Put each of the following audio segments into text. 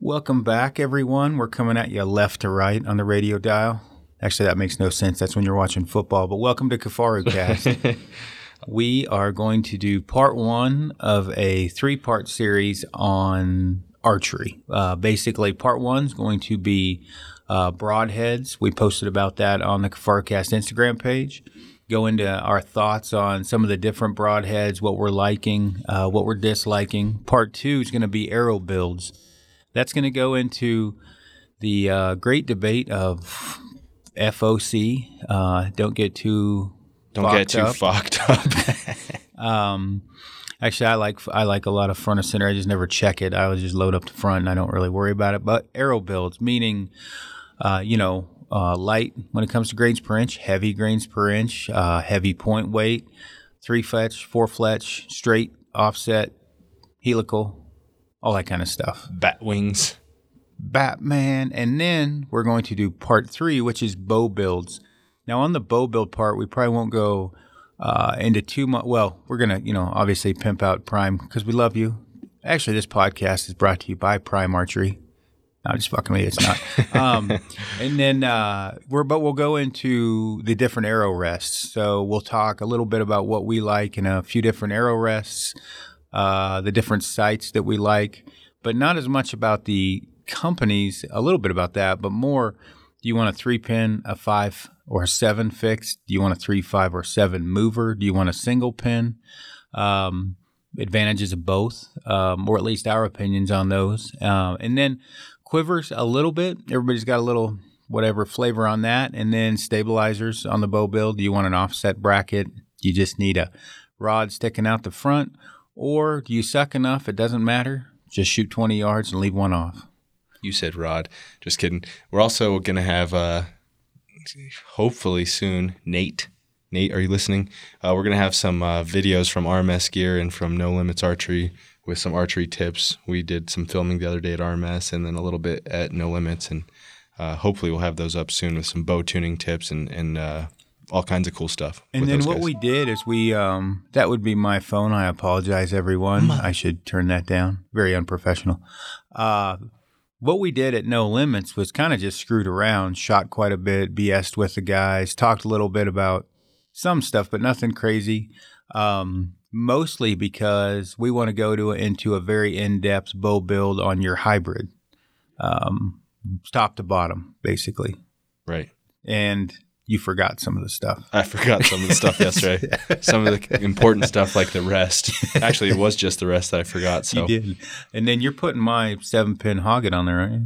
Welcome back, everyone. We're coming at you left to right on the radio dial. Actually, that makes no sense. That's when you're watching football. But welcome to Kafaru Cast. we are going to do part one of a three part series on archery. Uh, basically, part one is going to be uh, broadheads. We posted about that on the Kafaru Instagram page. Go into our thoughts on some of the different broadheads, what we're liking, uh, what we're disliking. Part two is going to be arrow builds. That's going to go into the uh, great debate of FOC. Uh, don't get too don't get too up. fucked up. um, actually, I like I like a lot of front of center. I just never check it. I just load up the front, and I don't really worry about it. But arrow builds, meaning, uh, you know, uh, light when it comes to grains per inch, heavy grains per inch, uh, heavy point weight, three fletch, four fletch, straight, offset, helical, all that kind of stuff. Bat wings. Batman, and then we're going to do part three, which is bow builds. Now, on the bow build part, we probably won't go uh, into too much. Well, we're gonna, you know, obviously pimp out Prime because we love you. Actually, this podcast is brought to you by Prime Archery. No, just fucking me. It's not. um, and then uh, we're, but we'll go into the different arrow rests. So we'll talk a little bit about what we like in a few different arrow rests, uh, the different sights that we like, but not as much about the companies. A little bit about that, but more. Do you want a three pin, a five or a seven fixed? Do you want a three, five, or seven mover? Do you want a single pin? Um, advantages of both, um, or at least our opinions on those. Uh, and then quivers a little bit. Everybody's got a little whatever flavor on that. And then stabilizers on the bow build. Do you want an offset bracket? Do you just need a rod sticking out the front? Or do you suck enough? It doesn't matter. Just shoot 20 yards and leave one off. You said rod. Just kidding. We're also going to have, uh, hopefully soon, Nate. Nate, are you listening? Uh, we're going to have some uh, videos from RMS Gear and from No Limits Archery with some archery tips. We did some filming the other day at RMS and then a little bit at No Limits. And uh, hopefully we'll have those up soon with some bow tuning tips and, and uh, all kinds of cool stuff. And then what guys. we did is we, um, that would be my phone. I apologize, everyone. I should turn that down. Very unprofessional. Uh, what we did at No Limits was kind of just screwed around, shot quite a bit, BS'd with the guys, talked a little bit about some stuff, but nothing crazy. Um, mostly because we want to go to into a very in-depth bow build on your hybrid, um, top to bottom, basically. Right. And you forgot some of the stuff. I forgot some of the stuff yesterday. some of the important stuff like the rest. Actually, it was just the rest that I forgot. So you did. And then you're putting my seven pin Hogg-It on there, right?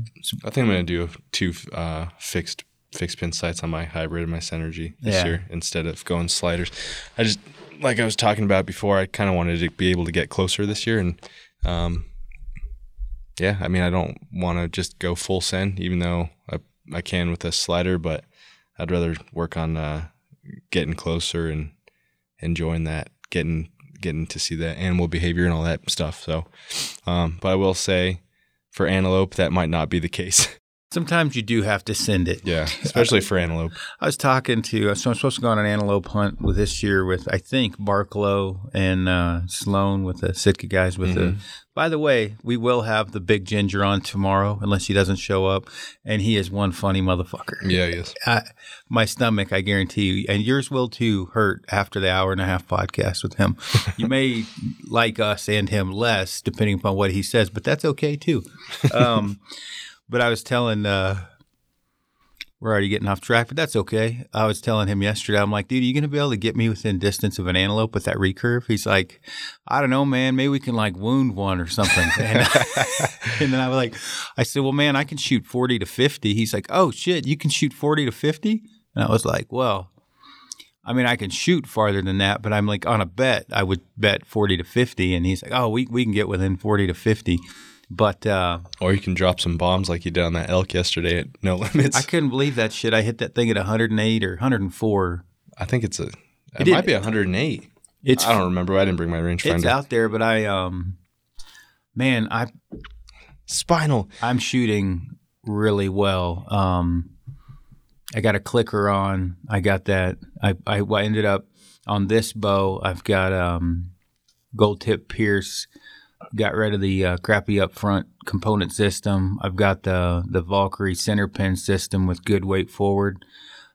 I think I'm going to do two uh, fixed fixed pin sights on my hybrid and my Synergy this yeah. year instead of going sliders. I just like I was talking about before. I kind of wanted to be able to get closer this year, and um, yeah, I mean, I don't want to just go full send, even though I, I can with a slider, but I'd rather work on uh, getting closer and enjoying that, getting getting to see the animal behavior and all that stuff. So, um, but I will say, for antelope, that might not be the case. Sometimes you do have to send it. Yeah, especially for antelope. I was talking to, so I'm supposed to go on an antelope hunt with this year with, I think, Barklow and uh, Sloan with the Sitka guys. With mm-hmm. the, by the way, we will have the big ginger on tomorrow, unless he doesn't show up, and he is one funny motherfucker. Yeah, he is. I, my stomach, I guarantee you, and yours will too, hurt after the hour and a half podcast with him. you may like us and him less, depending upon what he says, but that's okay too. Um, but I was telling, uh, we're already getting off track, but that's okay. I was telling him yesterday, I'm like, dude, are you going to be able to get me within distance of an antelope with that recurve? He's like, I don't know, man. Maybe we can like wound one or something. and, and then I was like, I said, well, man, I can shoot 40 to 50. He's like, oh, shit, you can shoot 40 to 50? And I was like, well, I mean, I can shoot farther than that, but I'm like, on a bet, I would bet 40 to 50. And he's like, oh, we, we can get within 40 to 50. But uh, or you can drop some bombs like you did on that elk yesterday at No Limits. I couldn't believe that shit. I hit that thing at 108 or 104. I think it's a. It, it might be 108. It's. I don't remember. I didn't bring my rangefinder. It's out there, but I um, man, I spinal. I'm shooting really well. Um, I got a clicker on. I got that. I I, I ended up on this bow. I've got um, gold tip Pierce got rid of the uh, crappy upfront component system. I've got the the Valkyrie center pin system with good weight forward.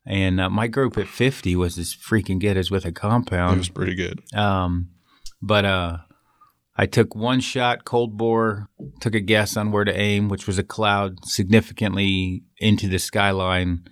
And uh, my group at 50 was as freaking good as with a compound. It was pretty good. Um, but uh, I took one shot, cold bore, took a guess on where to aim, which was a cloud significantly into the skyline,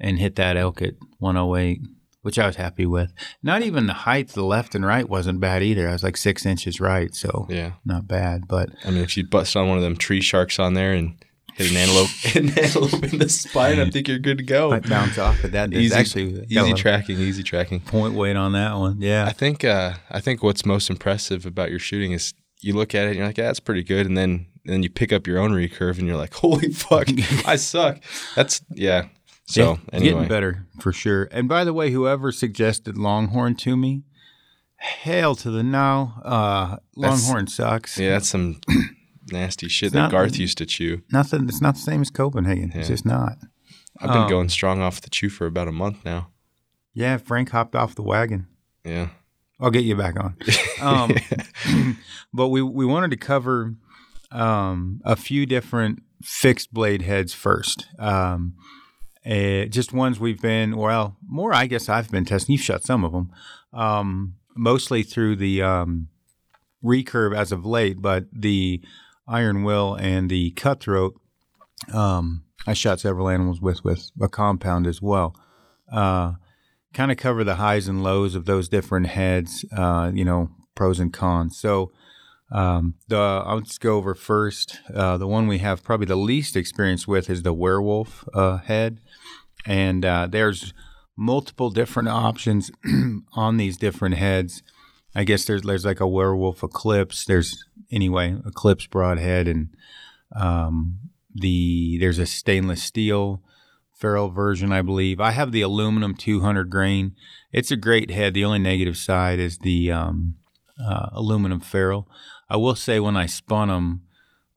and hit that elk at 108, which I was happy with. Not even the height, the left and right wasn't bad either. I was like six inches right, so Yeah. not bad. But I mean, if you bust on one of them tree sharks on there and hit an antelope, hit an antelope in the spine, I think you're good to go. I bounce off of that. Easy, actually easy tracking, easy tracking. point weight on that one. Yeah, I think uh, I think what's most impressive about your shooting is you look at it and you're like, yeah, that's pretty good, and then and then you pick up your own recurve and you're like, holy fuck, I suck. That's yeah. So Yeah, anyway, getting better for sure. And by the way, whoever suggested Longhorn to me, hail to the now. Uh, That's- Longhorn sucks. yeah, that's some nasty shit It's that not- Garth used to chew. Nothing. It's not the same as Copenhagen. It's just not. I've been Um, going strong off the chew for about a month now. Yeah, Frank hopped off the wagon. Yeah, I'll get you back on. Um, but we we wanted to cover um, a few different fixed blade heads first. Um, eh, just ones we've been well, more I guess I've been testing. You've shot some of them, um, mostly through the um, recurve as of late, but the iron will and the cutthroat. Um, I shot several animals with with a compound as well. Uh, kind of cover the highs and lows of those different heads, uh, you know, pros and cons. So um, the I'll just go over first. Uh, the one we have probably the least experience with is the werewolf uh, head, and uh, there's multiple different options on these different heads. I guess there's there's like a werewolf eclipse. There's anyway eclipse broadhead and um, the there's a stainless steel ferrule version, I believe. I have the aluminum 200 grain. It's a great head. The only negative side is the um, uh, aluminum ferrule. I will say when I spun them,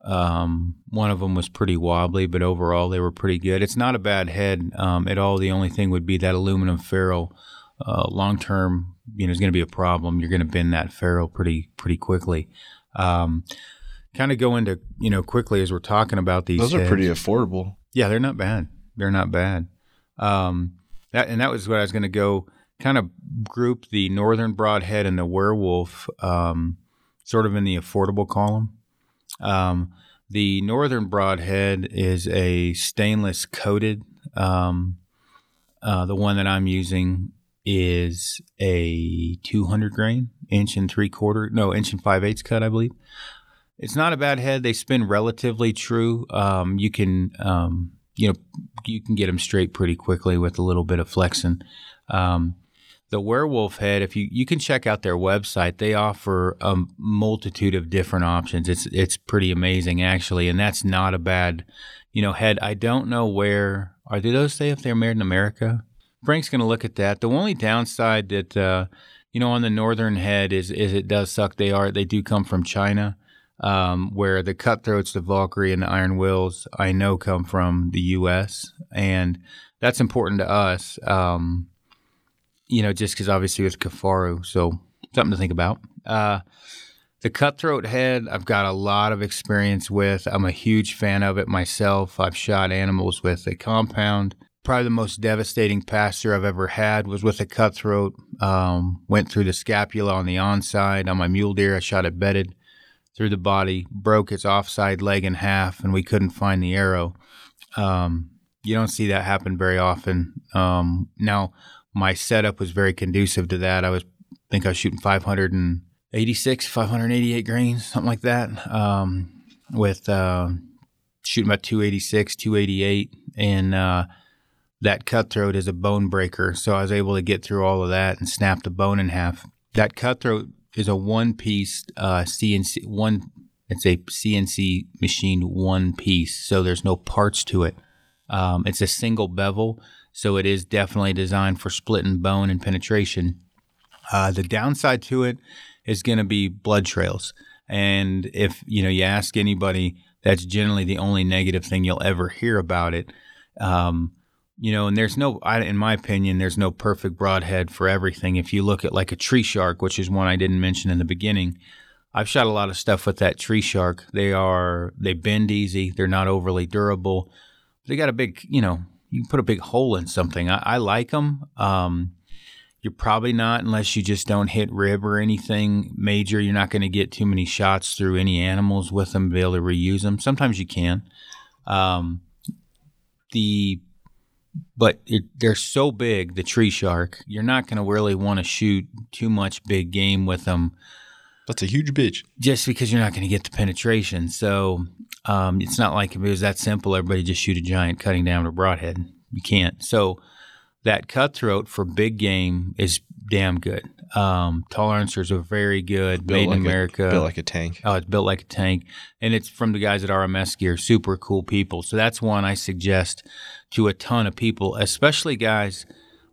um, one of them was pretty wobbly, but overall they were pretty good. It's not a bad head um, at all. The only thing would be that aluminum ferrule. Uh, long term, you know, is going to be a problem. You're going to bend that ferrule pretty pretty quickly. Um, kind of go into you know quickly as we're talking about these. those are pretty affordable. Yeah, they're not bad. They're not bad. Um, that and that was what I was going to go kind of group the northern broadhead and the werewolf um, sort of in the affordable column. Um, the northern broadhead is a stainless coated. Um, uh, the one that I'm using is a 200 grain, inch and three quarter, no, inch and five eighths cut, I believe. It's not a bad head. They spin relatively true. Um, you can, um, you know, you can get them straight pretty quickly with a little bit of flexing. Um, the werewolf head, if you you can check out their website, they offer a multitude of different options. It's it's pretty amazing actually, and that's not a bad, you know, head. I don't know where are those say if they're made in America? Frank's going to look at that. The only downside that uh, you know on the northern head is is it does suck. They are they do come from China, um, where the cutthroats, the Valkyrie, and the Iron Wills I know come from the U.S. and that's important to us. Um, you know, just because obviously with Kafaru, so something to think about. Uh, the cutthroat head, I've got a lot of experience with. I'm a huge fan of it myself. I've shot animals with a compound. Probably the most devastating pasture I've ever had was with a cutthroat. Um, went through the scapula on the onside. On my mule deer, I shot it bedded through the body, broke its offside leg in half, and we couldn't find the arrow. Um, you don't see that happen very often. Um, now, my setup was very conducive to that. I was, I think I was shooting 586, 588 grains, something like that, um, with uh, shooting about 286, 288, and uh, that cutthroat is a bone breaker. So I was able to get through all of that and snap the bone in half. That cutthroat is a one piece uh, CNC one. It's a CNC machined one piece, so there's no parts to it. Um, it's a single bevel, so it is definitely designed for splitting bone and penetration. Uh, the downside to it is going to be blood trails, and if you know you ask anybody, that's generally the only negative thing you'll ever hear about it. Um, you know, and there's no, I, in my opinion, there's no perfect broadhead for everything. If you look at like a tree shark, which is one I didn't mention in the beginning, I've shot a lot of stuff with that tree shark. They are they bend easy. They're not overly durable. They got a big, you know, you can put a big hole in something. I, I like them. Um, you're probably not unless you just don't hit rib or anything major. You're not going to get too many shots through any animals with them. Be able to reuse them. Sometimes you can. Um, the but it, they're so big, the tree shark. You're not going to really want to shoot too much big game with them That's a huge bitch. just because you're not going to get the penetration. So um, it's not like if it was that simple, everybody just shoot a giant cutting down diameter broadhead. You can't. So that cutthroat for big game is damn good. Um, tolerancers are very good. Built made like in America. A, built like a tank. Oh, it's built like a tank, and it's from the guys at RMS Gear. Super cool people. So that's one I suggest to a ton of people, especially guys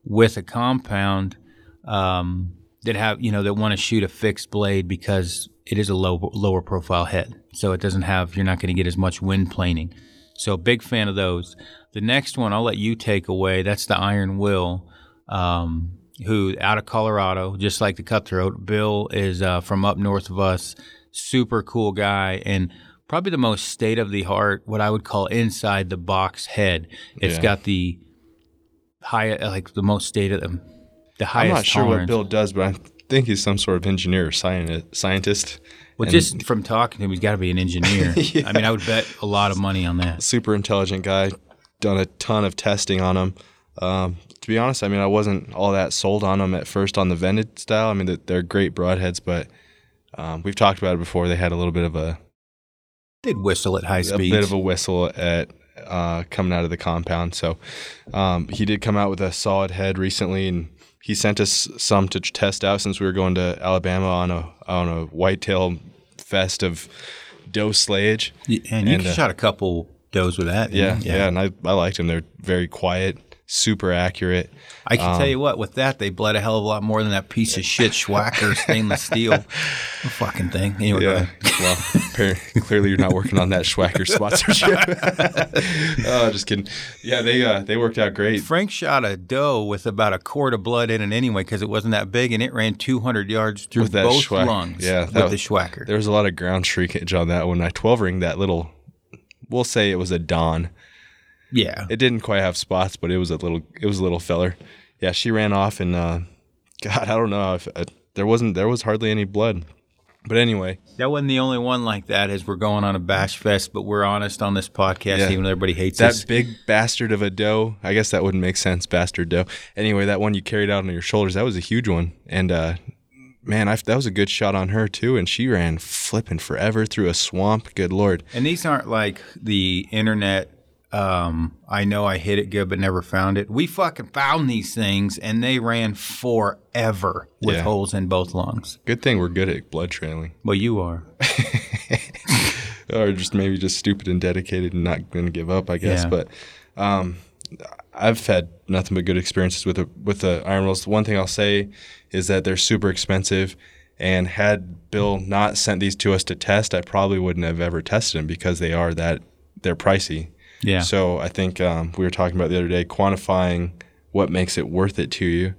with a compound um, that have you know that want to shoot a fixed blade because it is a low lower profile head, so it doesn't have you're not going to get as much wind planing. So big fan of those. The next one I'll let you take away. That's the Iron Will. Um, who out of Colorado, just like the cutthroat. Bill is uh, from up north of us, super cool guy, and probably the most state of the art, what I would call inside the box head. It's Yeah. got the high, like the most state of them, the I'm highest not sure what. Bill does, but I think he's some sort of engineer or scientist. well, and- just from talking to him, he's got to be an engineer. I mean, I would bet a lot of money on that. super intelligent guy. Done a ton of testing on him. Um, to be honest, I mean, I wasn't all that sold on them at first on the vented style. I mean, they're- they're great broadheads, but um, we've talked about it before. They had a little bit of a, They'd whistle at high speed, a bit of a whistle at uh, coming out of the compound. So um, he did come out with a solid head recently, and he sent us some to test out since we were going to Alabama on a on a whitetail fest of doe slayage. Y- and you and, uh, shot a couple does with that. Yeah, didn't yeah, and I, I liked them. They're very quiet, super accurate. I can Um, tell you what, with that, they bled a hell of a lot more than that piece of shit Schwacker stainless steel fucking thing. Anyway, Yeah. well, clearly you're not working on that Schwacker sponsorship. oh, just kidding. Yeah, they uh, they worked out great. Frank shot a doe with about a quart of blood in it anyway because it wasn't that big and it ran 200 yards through With that both Schwack- lungs yeah, with that- the Schwacker. There was a lot of ground shrinkage on that one. I 12 ring that little. We'll say it was a Dawn. Yeah. It didn't quite have spots, but it was a little. It was a little feller. Yeah, she ran off, and uh, God, I don't know if uh, there wasn't there was hardly any blood. But anyway, That wasn't the only one like that as we're going on a bash fest, but we're honest on this podcast, Yeah. even though everybody hates that us. big bastard of a doe. I guess that wouldn't make sense, bastard doe. Anyway, that one you carried out on your shoulders, that was a huge one. And uh, man, I, that was a good shot on her too. And she ran flipping forever through a swamp. Good lord. And these aren't like the internet. Um, I know I hit it good, but never found it. We fucking found these things, and they ran forever with Yeah. holes in both lungs. Good thing we're good at blood trailing, Well, you are. or just maybe just stupid and dedicated and not going to give up. I guess. Yeah. But um, I've had nothing but good experiences with the with the iron wills. One thing I'll say is that they're super expensive. And had Bill not sent these to us to test, I probably wouldn't have ever tested them because they are that they're pricey. Yeah. So I think um, we were talking about the other day quantifying what makes it worth it to you.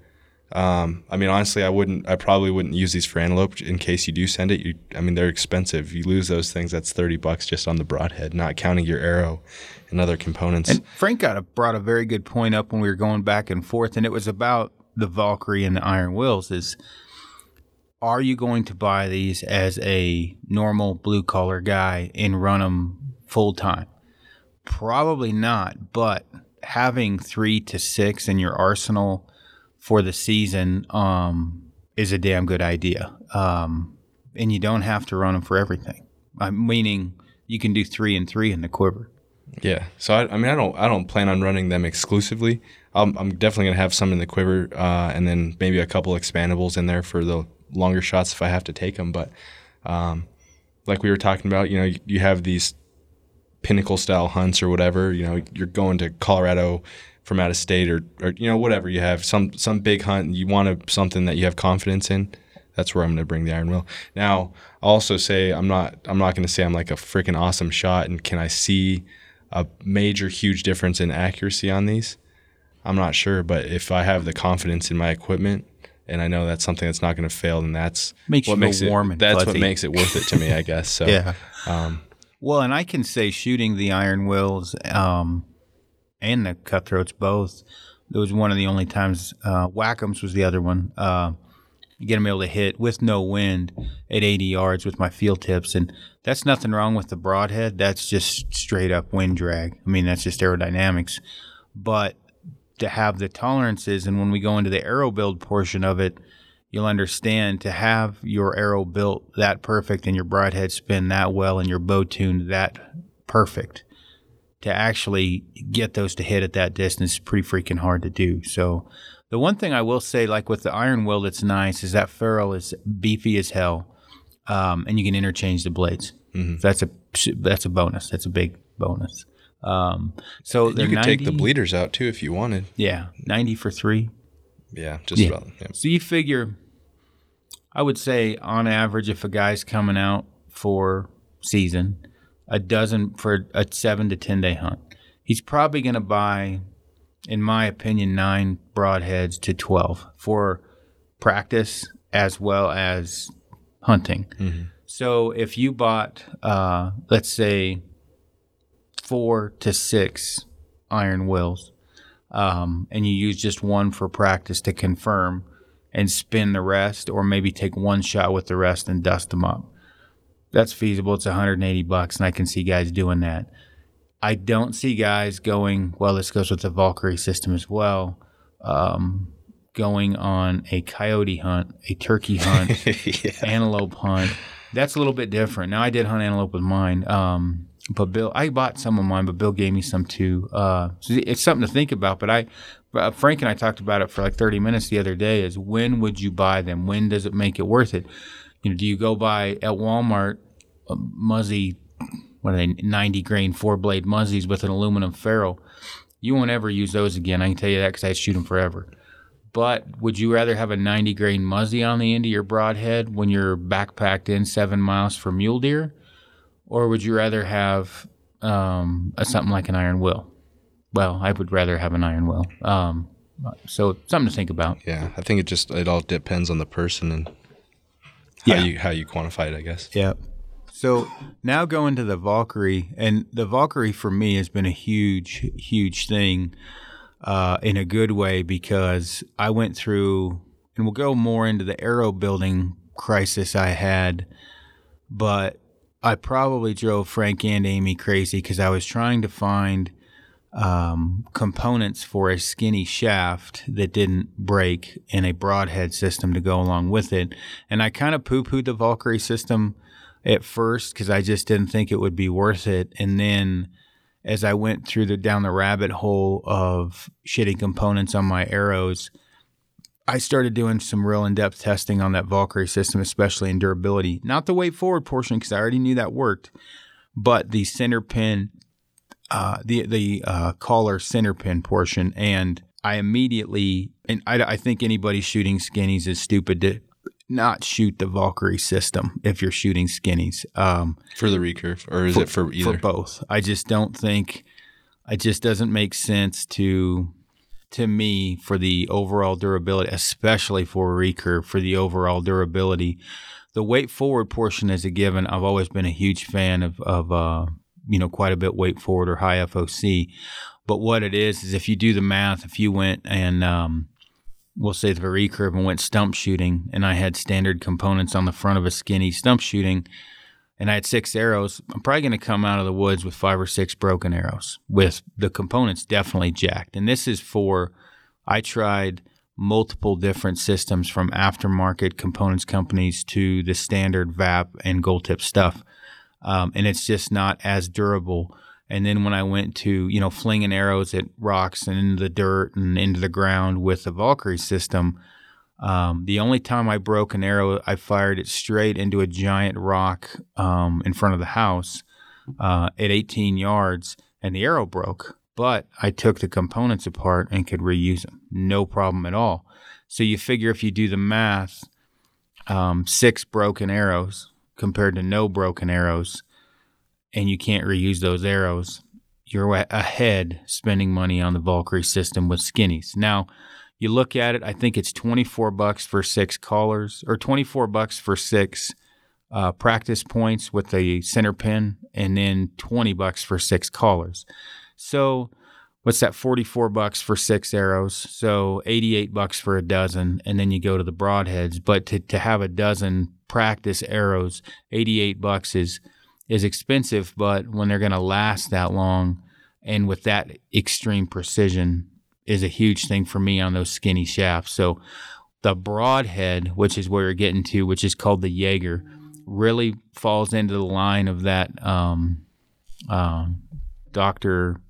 Um, I mean, honestly, I wouldn't. I probably wouldn't use these for antelope in case you do send it. You, I mean, they're expensive. You lose those things. That's thirty bucks just on the broadhead, not counting your arrow and other components. And Frank got a, brought a very good point up when we were going back and forth, and it was about the Valkyrie and the Iron Wills. Is are you going to buy these as a normal blue collar guy and run them full time? Probably not, but having three to six in your arsenal for the season um, is a damn good idea. Um, and you don't have to run them for everything. I'm meaning you can do three and three in the quiver. Yeah. So I, I mean, I don't, I don't plan on running them exclusively. I'm, I'm definitely gonna have some in the quiver, uh, and then maybe a couple expandables in there for the longer shots if I have to take them. But um, like we were talking about, you know, you, you have these pinnacle style hunts or whatever. You know, you're going to Colorado from out of state or, or you know whatever you have some some big hunt. And you want a, something that you have confidence in. That's where I'm going to bring the iron will. Now, I'll also say I'm not I'm not going to say I'm like a freaking awesome shot and can I see a major huge difference in accuracy on these? I'm not sure, but if I have the confidence in my equipment and I know that's something that's not going to fail, then that's Makes what makes warm it. and that's fuzzy. what makes it worth it to me, I guess. So Yeah. um, Well, and I can say shooting the iron wills um, and the cutthroats both. That was one of the only times. Uh, Wac'Ems was the other one. Uh, get them able to hit with no wind at 80 yards with my field tips, and that's nothing wrong with the broadhead. That's just straight up wind drag. I mean, that's just aerodynamics. But to have the tolerances, and when we go into the arrow build portion of it, you'll understand to have your arrow built that perfect and your broadhead spin that well and your bow tuned that perfect to actually get those to hit at that distance is pretty freaking hard to do. So the one thing I will say, like with the iron will, that's nice is that ferrule is beefy as hell, um, and you can interchange the blades. That's a that's a bonus. That's a big bonus. Um, so you could take the bleeders out too if you wanted. Yeah, ninety for three. Yeah, just Yeah. about. Yeah. So you figure, I would say on average, if a guy's coming out for season, a dozen for a seven to ten day hunt, he's probably going to buy, in my opinion, nine broadheads to twelve for practice as well as hunting. So if you bought, uh, let's say, four to six iron wills, um, and you use just one for practice to confirm and spin the rest, or maybe take one shot with the rest and dust them up. That's feasible. It's 180 bucks, and I can see guys doing that. I don't see guys going, well, this goes with the Valkyrie system as well, um, going on a coyote hunt, a turkey hunt, yeah. antelope hunt. That's a little bit different. Now I did hunt antelope with mine, um, but Bill, I bought some of mine, but Bill gave me some too. Uh, so it's something to think about. But I, uh, Frank and I talked about it for like 30 minutes the other day. Is when would you buy them? When does it make it worth it? You know, do you go buy at Walmart a muzzy, what are they, 90 grain four blade muzzies with an aluminum ferrule? You won't ever use those again. I can tell you that because I shoot them forever. But would you rather have a 90 grain muzzy on the end of your broadhead when you're backpacked in seven miles for mule deer? Or would you rather have um, a, something like an iron will? Well, I would rather have an iron will. Um, so something to think about. Yeah, I think it just it all depends on the person and how Yeah. you how you quantify it. I guess. Yep. So now going to the Valkyrie, and the Valkyrie for me has been a huge, huge thing uh, in a good way because I went through, and we'll go more into the arrow building crisis I had, but I probably drove Frank and Amy crazy because I was trying to find um, components for a skinny shaft that didn't break in a broadhead system to go along with it. And I kind of poo pooed the Valkyrie system at first because I just didn't think it would be worth it. And then as I went through the down the rabbit hole of shitty components on my arrows, I started doing some real in depth testing on that Valkyrie system, especially in durability. Not the weight forward portion because I already knew that worked, but the center pin, uh, the the uh, collar center pin portion, and I immediately and I, I think anybody shooting skinnies is stupid to not shoot the Valkyrie system if you're shooting skinnies. Um, For the recurve, or is it for either? for both. I just don't think it just doesn't make sense to to me for the overall durability, especially for recurve for the overall durability. The weight forward portion is a given. I've always been a huge fan of of uh, you know quite a bit weight forward or high FOC. But what it is is if you do the math, if you went and um, we'll say the recurve and went stump shooting, and I had standard components on the front of a skinny stump shooting, and I had six arrows, I'm probably going to come out of the woods with five or six broken arrows with the components definitely jacked. And this is for, I tried multiple different systems from aftermarket components companies to the standard VAP and gold tip stuff. Um, and it's just not as durable. And then when I went to, you know, flinging arrows at rocks and into the dirt and into the ground with the Valkyrie system, um, the only time I broke an arrow, I fired it straight into a giant rock um, in front of the house uh, at 18 yards, and the arrow broke. But I took the components apart and could reuse them, no problem at all. So you figure if you do the math, um, six broken arrows compared to no broken arrows, and you can't reuse those arrows, you're ahead spending money on the Valkyrie system with skinnies. Now, you look at it, I think it's 24 bucks for six collars or 24 bucks for six uh, practice points with a center pin and then 20 bucks for six collars. So what's that 44 bucks for six arrows so 88 bucks for a dozen and then you go to the broadheads but to, to have a dozen practice arrows 88 bucks is is expensive but when they're going to last that long and with that extreme precision is a huge thing for me on those skinny shafts so the broadhead which is where you're getting to which is called the jaeger really falls into the line of that um, um, dr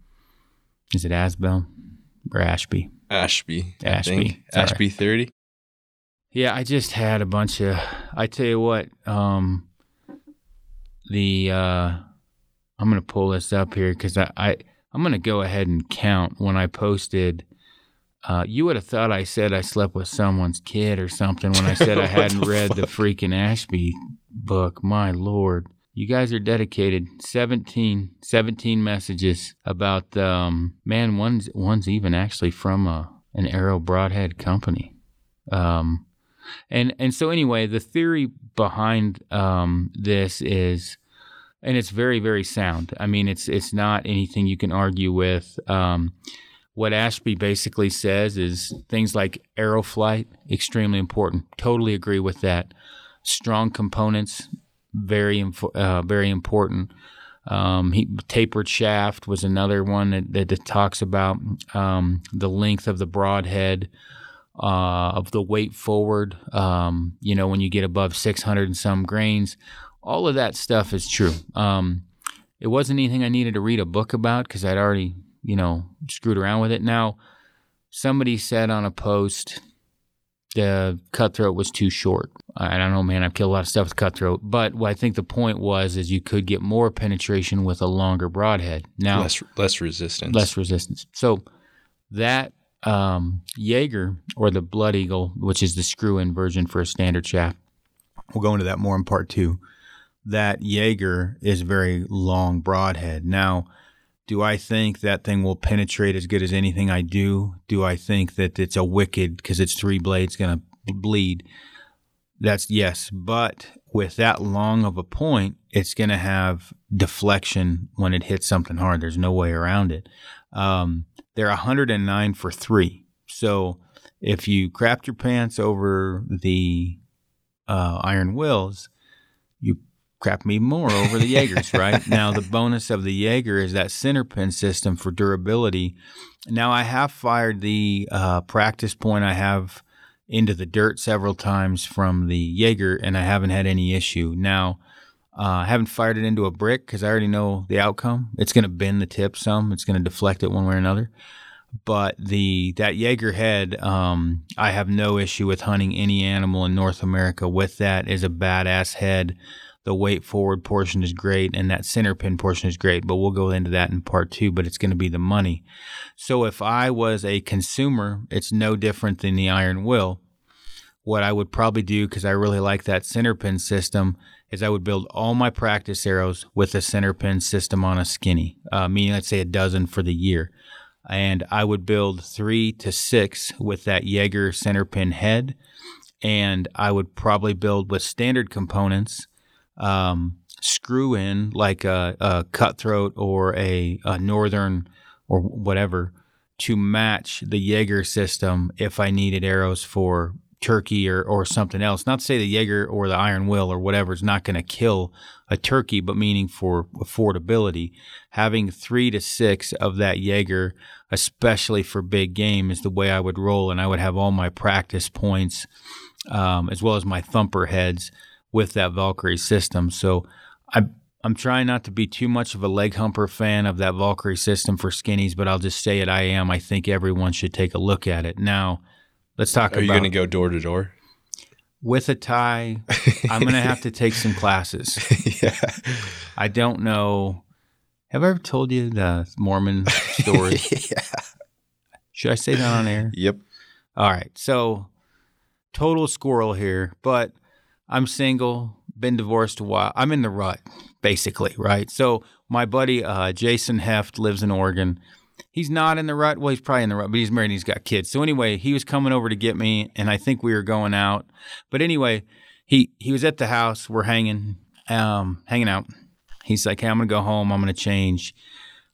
is it Asbel or Ashby? Ashby. Ashby. Ashby 30. Yeah, I just had a bunch of. I tell you what, um, the uh, I'm gonna pull this up here because I, I I'm gonna go ahead and count when I posted. Uh, you would have thought I said I slept with someone's kid or something when I said I hadn't read the freaking Ashby book. My lord you guys are dedicated 17 17 messages about um man one's one's even actually from a an arrow broadhead company um and and so anyway the theory behind um this is and it's very very sound i mean it's it's not anything you can argue with um what Ashby basically says is things like arrow flight extremely important totally agree with that strong components very uh, very important. Um, he, tapered shaft was another one that, that, that talks about um, the length of the broadhead, uh, of the weight forward. Um, you know, when you get above 600 and some grains, all of that stuff is true. Um, it wasn't anything I needed to read a book about because I'd already, you know, screwed around with it. Now, somebody said on a post the cutthroat was too short. I don't know, man. I've killed a lot of stuff with cutthroat, but what I think the point was is you could get more penetration with a longer broadhead. Now less less resistance. Less resistance. So that um, Jaeger or the Blood Eagle, which is the screw-in version for a standard shaft, we'll go into that more in part two. That Jaeger is very long broadhead. Now do I think that thing will penetrate as good as anything I do? Do I think that it's a wicked because it's three blades going to bleed? That's yes. But with that long of a point, it's going to have deflection when it hits something hard. There's no way around it. Um, they're 109 for three. So if you crapped your pants over the uh, iron wills, you crap me more over the Jaegers, right? now, the bonus of the Jaeger is that center pin system for durability. Now, I have fired the uh, practice point I have into the dirt several times from the Jaeger, and I haven't had any issue. Now, uh, I haven't fired it into a brick because I already know the outcome. It's going to bend the tip some. It's going to deflect it one way or another. But the that Jaeger head, um, I have no issue with hunting any animal in North America with that. Is a badass head the weight forward portion is great and that center pin portion is great, but we'll go into that in part two, but it's going to be the money. So if I was a consumer, it's no different than the iron will. What I would probably do, because I really like that center pin system, is I would build all my practice arrows with a center pin system on a skinny, uh, meaning let's say a dozen for the year. And I would build three to six with that Jaeger center pin head. And I would probably build with standard components um, screw in like a, a cutthroat or a, a, northern or whatever to match the Jaeger system if I needed arrows for turkey or, or something else. Not to say the Jaeger or the Iron Will or whatever is not going to kill a turkey, but meaning for affordability. Having three to six of that Jaeger, especially for big game, is the way I would roll. And I would have all my practice points um, as well as my thumper heads with that Valkyrie system. So I I'm trying not to be too much of a leg humper fan of that Valkyrie system for skinnies, but I'll just say it. I am. I think everyone should take a look at it. Now, let's talk Are about. you going to go door to door? With a tie, I'm going to have to take some classes. yeah. I don't know. Have I ever told you the Mormon story? yeah. Should I say that on air? Yep. All right. So, total squirrel here, but I'm single, been divorced a while. I'm in the rut, basically, right? So my buddy uh, Jason Heft lives in Oregon. he's not in the rut. Well, he's probably in the rut, but he's married and he's got kids. So anyway, he was coming over to get me, and I think we were going out. But anyway, he he was at the house. We're hanging, um, hanging out. He's like, "Hey, I'm gonna go home. I'm gonna change."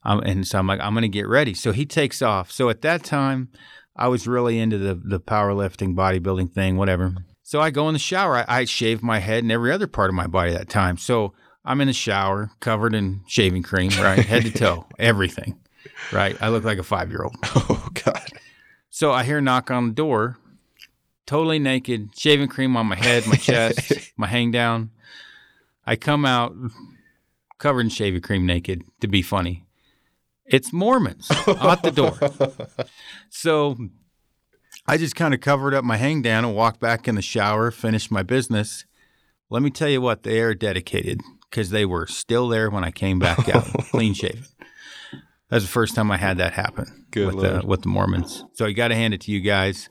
Um, and so I'm like, "I'm gonna get ready." So he takes off. So at that time, I was really into the the powerlifting, bodybuilding thing, whatever. So I go in the shower. I, I shave my head and every other part of my body that time. So I'm in the shower, covered in shaving cream, right, head to toe, everything, right. I look like a five year old. Oh God. So I hear a knock on the door, totally naked, shaving cream on my head, my chest, my hang down. I come out covered in shaving cream, naked, to be funny. It's Mormons at the door. So I just kind of covered up my hang down and walked back in the shower, finished my business. Let me tell you what, they are dedicated because they were still there when I came back out, clean shaven. That's the first time I had that happen Good with, the, with the Mormons. So I got to hand it to you guys.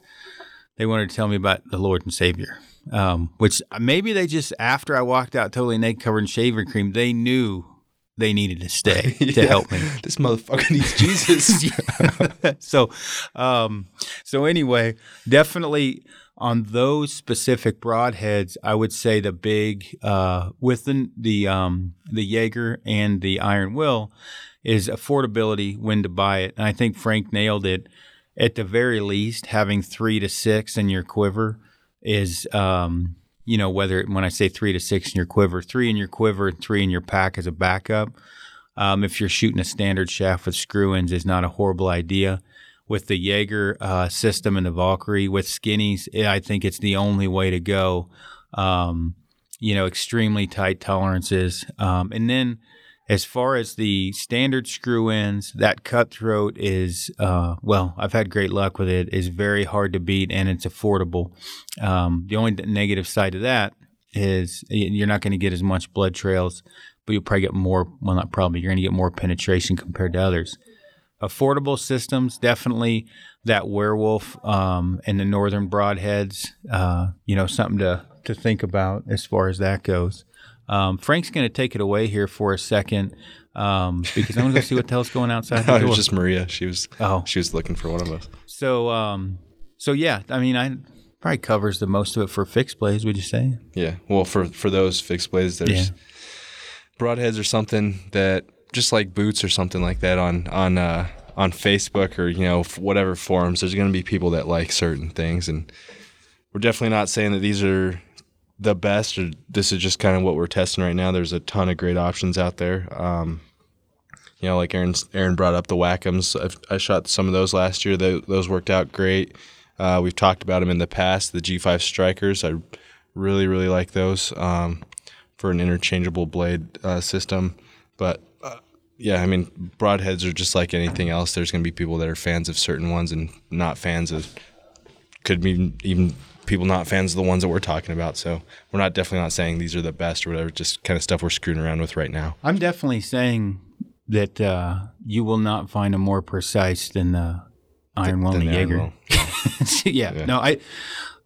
They wanted to tell me about the Lord and Savior, um, which maybe they just, after I walked out totally naked, covered in shaving cream, they knew they needed to stay to Yeah. help me. This motherfucker needs Jesus. so, um, so anyway, definitely on those specific broadheads, I would say the big uh, with the the um, the Jaeger and the Iron Will is affordability when to buy it, and I think Frank nailed it. At the very least, having three to six in your quiver is. Um, you know, whether when I say three to six in your quiver, three in your quiver, and three in your pack as a backup. Um, if you're shooting a standard shaft with screw ins, is not a horrible idea. With the Jaeger uh, system and the Valkyrie with skinnies, eh, I think it's the only way to go. Um, you know, extremely tight tolerances. Um, and then as far as the standard screw ins, that cutthroat is, uh, well, I've had great luck with it. it, is very hard to beat and it's affordable. Um, the only negative side of that is you're not going to get as much blood trails, but you'll probably get more, well, not probably, you're going to get more penetration compared to others. Affordable systems, definitely that werewolf um, and the northern broadheads, uh, you know, something to, to think about as far as that goes. Um, Frank's going to take it away here for a second um, because I'm going to go see what the hell's going outside No, it was just Maria. She was Oh. she was looking for one of us. So, um, so yeah, I mean, I probably covers the most of it for fixed plays. Would you say? Yeah. Well, for for those fixed blades, there's Yeah. broadheads or something that just like boots or something like that on on uh, on Facebook or you know whatever forums. There's going to be people that like certain things, and we're definitely not saying that these are the best or this is just kind of what we're testing right now. There's a ton of great options out there. Um, you know, like Aaron Aaron brought up the Wac'Ems. I've, I shot some of those last year. Tho- those worked out great. Uh, we've talked about them in the past. The G5 Strikers, I really really like those um, for an interchangeable blade uh, system. But uh, yeah, I mean, broadheads are just like anything else. There's going to be people that are fans of certain ones and not fans of. Could be even people not fans of the ones that we're talking about. So we're not definitely not saying these are the best or whatever. Just kind of stuff we're screwing around with right now. I'm definitely saying that uh, you will not find a more precise than the Iron Will and the Jaeger. Yeah, Yeah. No, I.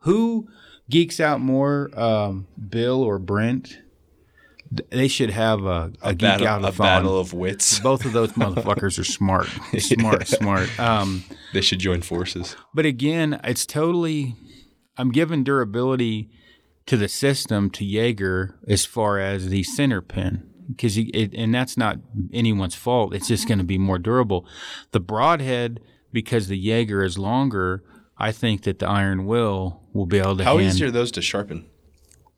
Who geeks out more, um, Bill or Brent? They should have a, a, geek battle, out a of battle of wits. Both of those motherfuckers are smart, smart, smart. Um, They should join forces. But again, it's totally. I'm giving durability to the system to Jaeger as far as the center pin because and that's not anyone's fault. It's just going to be more durable. The broadhead because the Jaeger is longer. I think that the Iron Will will be able to. How hand, easy are those to sharpen?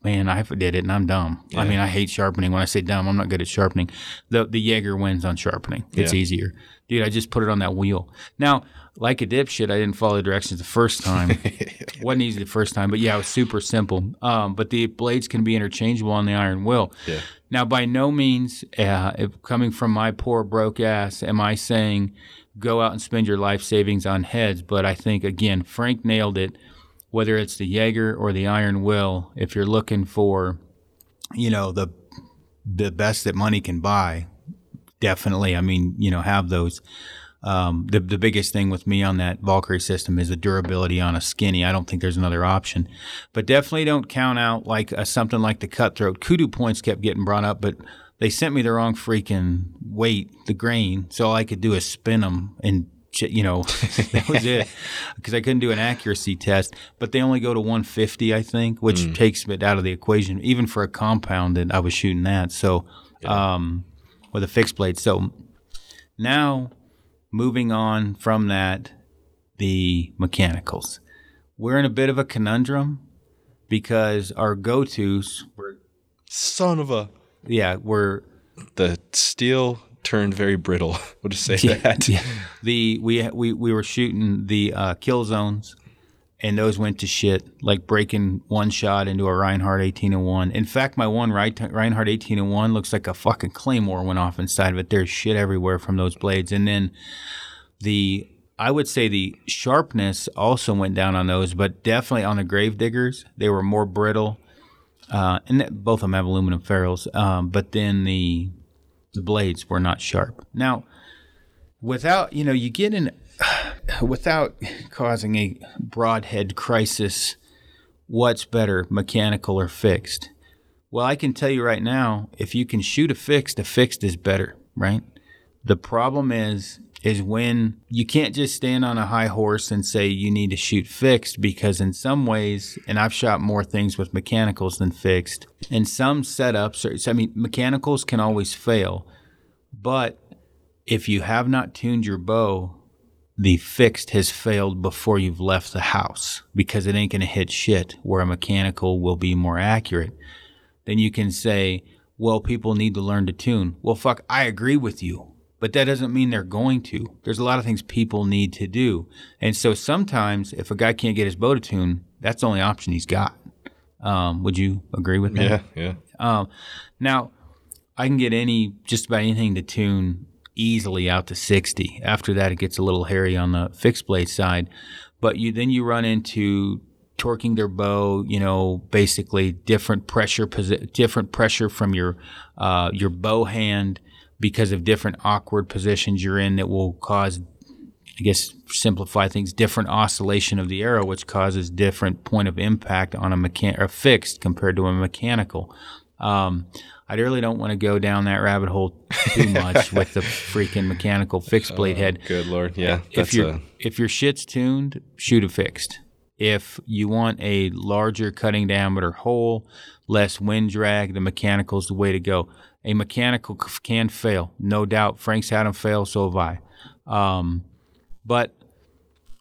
Man, I did it and I'm dumb. I mean, I hate sharpening. When I say dumb, I'm not good at sharpening. The the Jaeger wins on sharpening. It's Yeah. easier. Dude, I just put it on that wheel. Now, like a dipshit, I didn't follow the directions the first time. Wasn't easy the first time, but yeah, it was super simple. Um, but the blades can be interchangeable on the iron will. Yeah. Now, by no means, uh, if coming from my poor broke ass, am I saying go out and spend your life savings on heads. But I think again, Frank nailed it. Whether it's the Jaeger or the Iron Will, if you're looking for, you know, the the best that money can buy, definitely. I mean, you know, have those. Um, the the biggest thing with me on that Valkyrie system is the durability on a skinny. I don't think there's another option, but definitely don't count out like a, something like the cutthroat. Kudu points kept getting brought up, but they sent me the wrong freaking weight, the grain. So all I could do is spin them and you know, that was it because I couldn't do an accuracy test. But they only go to 150, I think, which mm. takes it out of the equation, even for a compound that I was shooting that. So, yeah. um, with a fixed blade. So now moving on from that, the mechanicals. We're in a bit of a conundrum because our go tos were. Son of a. Yeah, we're. The steel turned very brittle. We'll just say yeah, that. Yeah. The we we we were shooting the uh, kill zones, and those went to shit. Like breaking one shot into a Rinehart eighteen and one. In fact, my one Rinehart eighteen and one looks like a fucking claymore went off inside of it. There's shit everywhere from those blades, and then the I would say the sharpness also went down on those, but definitely on the grave diggers, they were more brittle. Uh, and both of them have aluminum ferrules. Um, but then the the blades were not sharp. Now, without you know, you get in without causing a broadhead crisis. What's better, mechanical or fixed? Well, I can tell you right now, if you can shoot a fixed, a fixed is better, right? The problem is is when you can't just stand on a high horse and say you need to shoot fixed because in some ways and I've shot more things with mechanicals than fixed in some setups I mean mechanicals can always fail but if you have not tuned your bow the fixed has failed before you've left the house because it ain't going to hit shit where a mechanical will be more accurate then you can say well people need to learn to tune well fuck I agree with you but that doesn't mean they're going to. There's a lot of things people need to do. And so sometimes if a guy can't get his bow to tune, that's the only option he's got. Um, would you agree with me? Yeah, yeah. Um, now, I can get any, just about anything to tune easily out to 60. After that, it gets a little hairy on the fixed blade side. But you then you run into torquing their bow, you know, basically different pressure, different pressure from your uh, your bow hand because of different awkward positions you're in that will cause I guess simplify things, different oscillation of the arrow, which causes different point of impact on a mechan- or fixed compared to a mechanical. Um, I really don't want to go down that rabbit hole too much with the freaking mechanical fixed blade head. Oh, good lord, yeah. If your a... if your shit's tuned, shoot a fixed. If you want a larger cutting diameter hole, less wind drag, the mechanical is the way to go a mechanical can fail, no doubt. Frank's had them fail, so have I. Um, but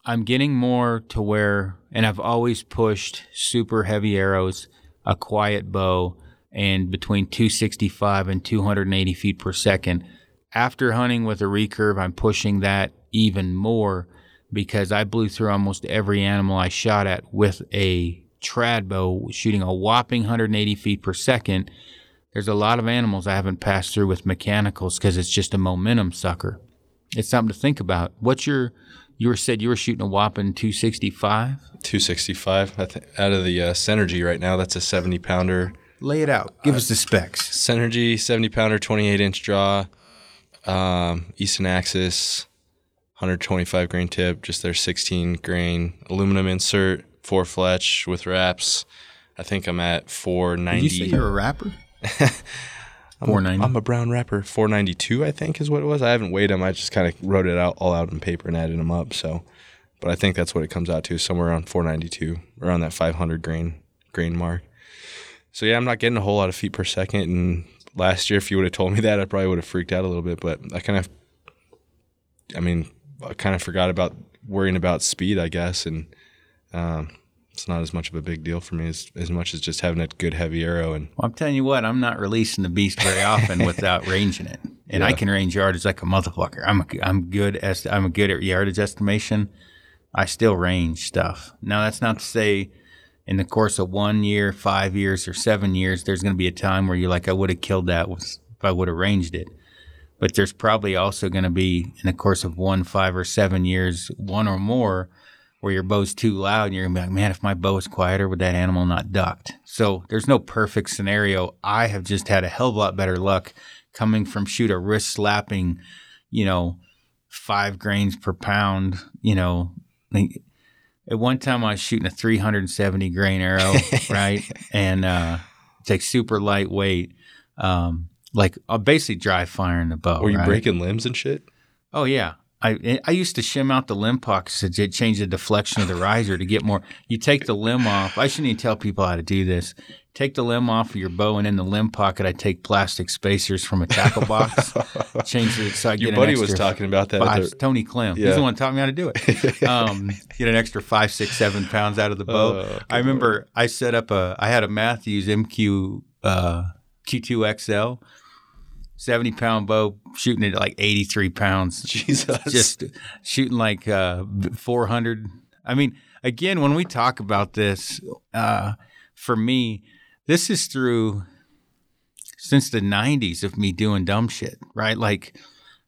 I'm getting more to where, and I've always pushed super heavy arrows, a quiet bow, and between 265 and 280 feet per second. After hunting with a recurve, I'm pushing that even more because I blew through almost every animal I shot at with a trad bow, shooting a whopping 180 feet per second there's a lot of animals I haven't passed through with mechanicals because it's just a momentum sucker. It's something to think about. What's your you were said you were shooting a whopping 265 265 out of the uh, synergy right now that's a 70 pounder lay it out give uh, us the specs synergy 70 pounder 28 inch draw um, easton axis 125 grain tip just their 16 grain aluminum insert four fletch with wraps i think i'm at 490 Did you say you're a rapper Four ninety. I'm a brown ninety two, I think, is what it was. I haven't weighed them. I just kind of wrote it out all out in paper and added them up. So, but I think that's what it comes out to, somewhere around four ninety two, around that five hundred grain grain mark. So yeah, I'm not getting a whole lot of feet per second. And last year, if you would have told me that, I probably would have freaked out a little bit. But I kind of, I mean, I kind of forgot about worrying about speed, I guess, and um, it's not as much of a big deal for me as, as much as just having a good heavy arrow. And well, I'm telling you what, I'm not releasing the beast very often without ranging it, and yeah. I can range yardage like a motherfucker. I'm a, I'm good as I'm a good at yardage estimation. I still range stuff. Now that's not to say in the course of one year, five years, or seven years, there's going to be a time where you're like, I would have killed that if I would have ranged it. But there's probably also going to be in the course of one, five, or seven years, one or more where your bow's too loud and you're gonna be like, man, if my bow is quieter, would that animal not ducked? So there's no perfect scenario. I have just had a hell of a lot better luck coming from shoot a wrist slapping, you know, five grains per pound, you know. At one time I was shooting a 370 grain arrow, right? And uh, it's like super lightweight. Um, like uh, basically dry firing the bow. Were you right? breaking limbs and shit? Oh yeah. I I used to shim out the limb pockets to change the deflection of the riser to get more. You take the limb off. I shouldn't even tell people how to do this. Take the limb off of your bow, and in the limb pocket, I take plastic spacers from a tackle box. change it so I Your get buddy an was talking about that. Five, the- Tony Clem. He's Yeah. the one taught me how to do it. Um, get an extra five, six, seven pounds out of the bow. Oh, I remember I set up a. I had a Mathews MQ uh, Q2 XL, seventy pound bow, shooting it at like eighty three pounds. Jesus. Just shooting like uh, four hundred. I mean, again, when we talk about this, uh, for me, this is through since the '90s of me doing dumb shit, right? Like,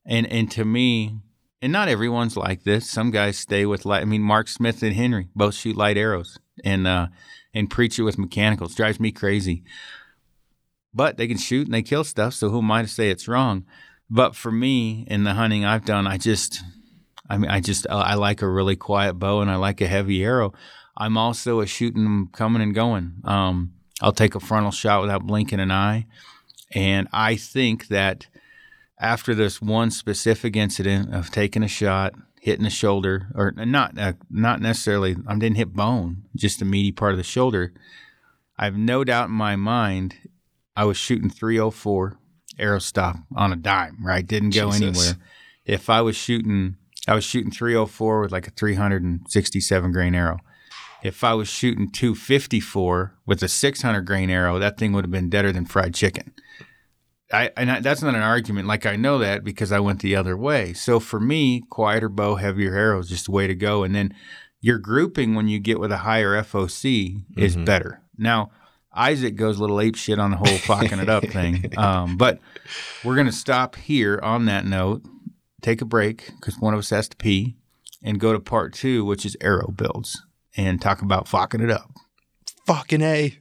and and to me, and not everyone's like this. Some guys stay with light. I mean, Mark Smith and Henry both shoot light arrows and uh, and preach it with mechanicals. Drives me crazy. But they can shoot and they kill stuff. So who am I to say it's wrong? But for me, in the hunting I've done, I just, I mean, I just, I like a really quiet bow and I like a heavy arrow. I'm also a shooting coming and going. Um, I'll take a frontal shot without blinking an eye. And I think that after this one specific incident of taking a shot, hitting the shoulder, or not uh, not necessarily, I didn't hit bone, just the meaty part of the shoulder. I have no doubt in my mind, I was shooting 304 arrow stop on a dime. Right, didn't go Jesus. anywhere. If I was shooting, I was shooting 304 with like a 367 grain arrow. If I was shooting 254 with a 600 grain arrow, that thing would have been deader than fried chicken. I, and I, that's not an argument. Like I know that because I went the other way. So for me, quieter bow, heavier arrow is just the way to go. And then your grouping when you get with a higher FOC is Mhm. better. Now Isaac goes a little ape shit on the whole fucking it up thing. Um, but we're gonna stop here on that note. Take a break because one of us has to pee, and go to part two, which is arrow builds, and talk about fucking it up. Fucking A.